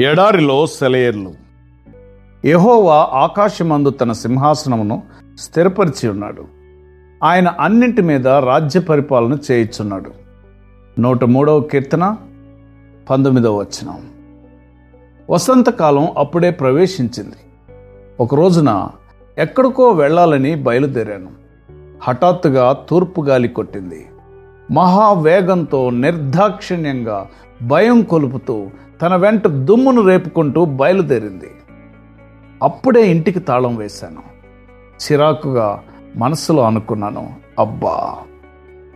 ఎడారిలో సెలయేర్లు. యహోవా ఆకాశమందు తన సింహాసనమును స్థిరపరిచి ఉన్నాడు. ఆయన అన్నింటి మీద రాజ్య పరిపాలన చేయిచున్నాడు. నూట మూడవ కీర్తన పంతొమ్మిదవ వచనం. వసంతకాలం అప్పుడే ప్రవేశించింది. ఒక రోజున ఎక్కడికో వెళ్ళాలని బయలుదేరాను. హఠాత్తుగా తూర్పు గాలి కొట్టింది. మహావేగంతో నిర్దాక్షిణ్యంగా భయం కొలుపుతూ తన వెంట దుమ్మును రేపుకుంటూ బయలుదేరింది. అప్పుడే ఇంటికి తాళం వేశాను. చిరాకుగా మనసులో అనుకున్నాను అబ్బా!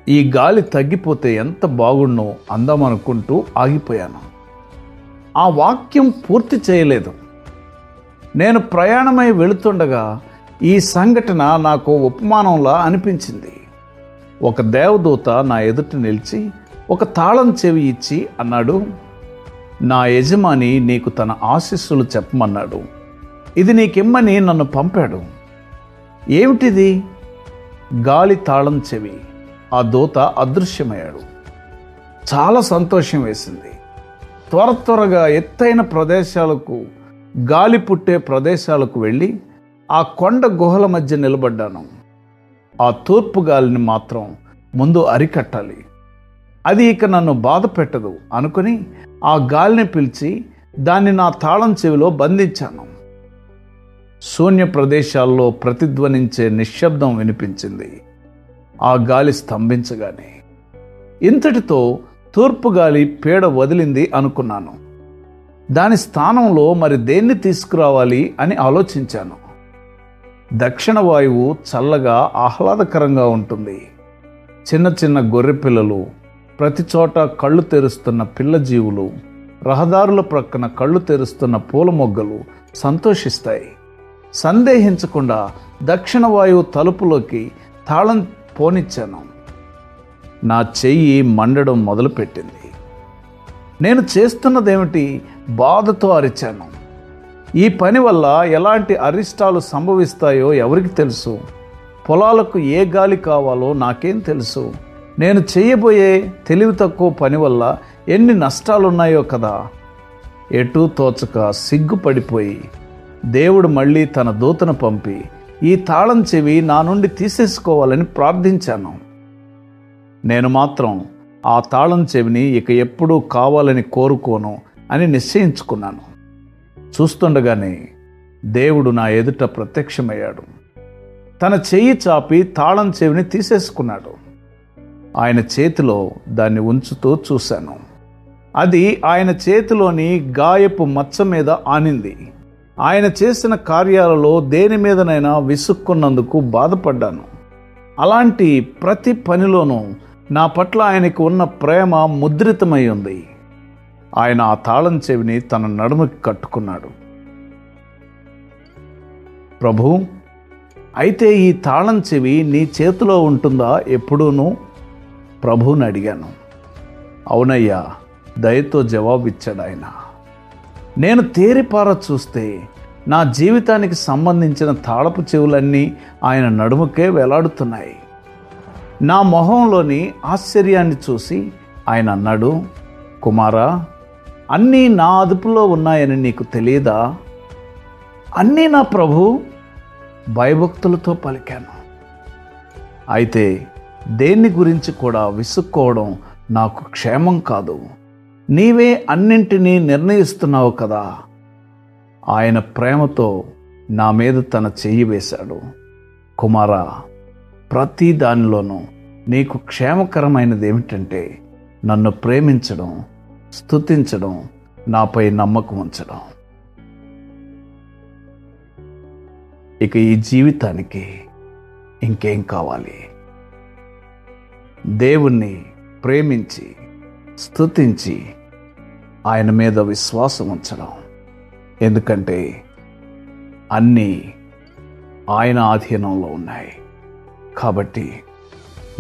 ఈ గాలి తగ్గిపోతే ఎంత బాగుండు అందామనుకుంటూ ఆగిపోయాను. ఆ వాక్యం పూర్తి చేయలేదు. నేను ప్రయాణమై వెళుతుండగా ఈ సంఘటన నాకు ఉపమానంలా అనిపించింది. ఒక దేవదూత నా ఎదుట నిలిచి ఒక తాళం చెవి ఇచ్చి అన్నాడు నా యజమాని నీకు తన ఆశీస్సులు చెప్పమన్నాడు. ఇది నీకిమ్మని నన్ను పంపాడు. ఏమిటిది? గాలి తాళం చెవి. ఆ దూత అదృశ్యమయ్యాడు. చాలా సంతోషం వేసింది. త్వర త్వరగా ఎత్తైన ప్రదేశాలకు గాలి పుట్టే ప్రదేశాలకు వెళ్ళి ఆ కొండ గుహల మధ్య నిలబడ్డాను. ఆ తూర్పు గాలిని మాత్రం ముందు అరికట్టాలి. అది ఇక నన్ను బాధ పెట్టదు అనుకుని ఆ గాలిని పిలిచి దాన్ని నా తాళం చెవిలో బంధించాను. శూన్య ప్రదేశాల్లో ప్రతిధ్వనించే నిశ్శబ్దం వినిపించింది. ఆ గాలి స్తంభించగానే ఇంతటితో తూర్పు గాలి పీడ వదిలింది అనుకున్నాను. దాని స్థానంలో మరి దేన్ని తీసుకురావాలి అని ఆలోచించాను. దక్షిణ వాయువు చల్లగా ఆహ్లాదకరంగా ఉంటుంది. చిన్న చిన్న గొర్రె పిల్లలు ప్రతి చోట కళ్ళు తెరుస్తున్న పిల్ల జీవులు రహదారుల ప్రక్కన కళ్ళు తెరుస్తున్న పూల మొగ్గలు సంతోషిస్తాయి. సందేహించకుండా దక్షిణ వాయువు తలుపులోకి తాళం పోనిచ్చాను. నా చెయ్యి మండడం మొదలుపెట్టింది. నేను చేస్తున్నదేమిటి? బాధతో అరిచాను. ఈ పని వల్ల ఎలాంటి అరిష్టాలు సంభవిస్తాయో ఎవరికి తెలుసు? పొలాలకు ఏ గాలి కావాలో నాకేం తెలుసు? నేను చేయబోయే తెలివి తక్కువ పని వల్ల ఎన్ని నష్టాలున్నాయో కదా? ఎటూ తోచక సిగ్గుపడిపోయి దేవుడు మళ్ళీ తన దూతను పంపి ఈ తాళం చెవి నా నుండి తీసేసుకోవాలని ప్రార్థించాను. నేను మాత్రం ఆ తాళం చెవిని ఇక ఎప్పుడూ కావాలని కోరుకోను అని నిశ్చయించుకున్నాను. చూస్తుండగానే దేవుడు నా ఎదుట ప్రత్యక్షమయ్యాడు. తన చెయ్యి చాపి తాళం చెవిని తీసేసుకున్నాడు. ఆయన చేతిలో దాన్ని ఉంచుతూ చూశాను. అది ఆయన చేతిలోని గాయపు మచ్చ మీద ఆనింది. ఆయన చేసిన కార్యాలలో దేని మీదనైనా విసుక్కున్నందుకు బాధపడ్డాను. అలాంటి ప్రతి పనిలోనూ నా పట్ల ఆయనకు ఉన్న ప్రేమ ముద్రితమై ఉంది. ఆయన ఆ తాళం చెవిని తన నడుముకి కట్టుకున్నాడు. ప్రభు అయితే ఈ తాళం చెవి నీ చేతిలో ఉంటుందా ఎప్పుడూను? ప్రభువుని అడిగాను. అవునయ్యా దయతో జవాబిచ్చాడు ఆయన. నేను తేరిపార చూస్తే నా జీవితానికి సంబంధించిన తాళపు చెవులన్నీ ఆయన నడుముకే వేలాడుతున్నాయి. నా మొహంలోని ఆశ్చర్యాన్ని చూసి ఆయన అన్నాడు కుమారా అన్నీ నా అదుపులో ఉన్నాయని నీకు తెలియదా? అన్నీ నా ప్రభు భయభక్తులతో పలికాను. అయితే దేన్ని గురించి కూడా విసుక్కోవడం నాకు క్షేమం కాదు. నీవే అన్నింటినీ నిర్ణయిస్తున్నావు కదా? ఆయన ప్రేమతో నా మీద తన చెయ్యి వేశాడు. కుమారా ప్రతి దానిలోనూ నీకు క్షేమకరమైనది ఏమిటంటే నన్ను ప్రేమించడం స్థుతించడం నాపై నమ్మకం ఉంచడం. ఇక ఈ జీవితానికి ఇంకేం కావాలి? దేవుణ్ణి ప్రేమించి స్థుతించి ఆయన మీద విశ్వాసం ఉంచడం. ఎందుకంటే అన్నీ ఆయన ఆధీనంలో ఉన్నాయి. కాబట్టి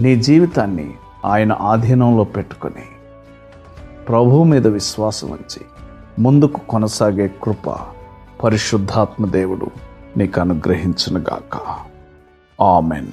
నీ జీవితాన్ని ఆయన ఆధీనంలో పెట్టుకొని ప్రభువు మీద విశ్వాసం ఉంచి ముందుకు కొనసాగే కృప పరిశుద్ధాత్మ దేవుడు నీకు అనుగ్రహించునుగాక. ఆమెన్.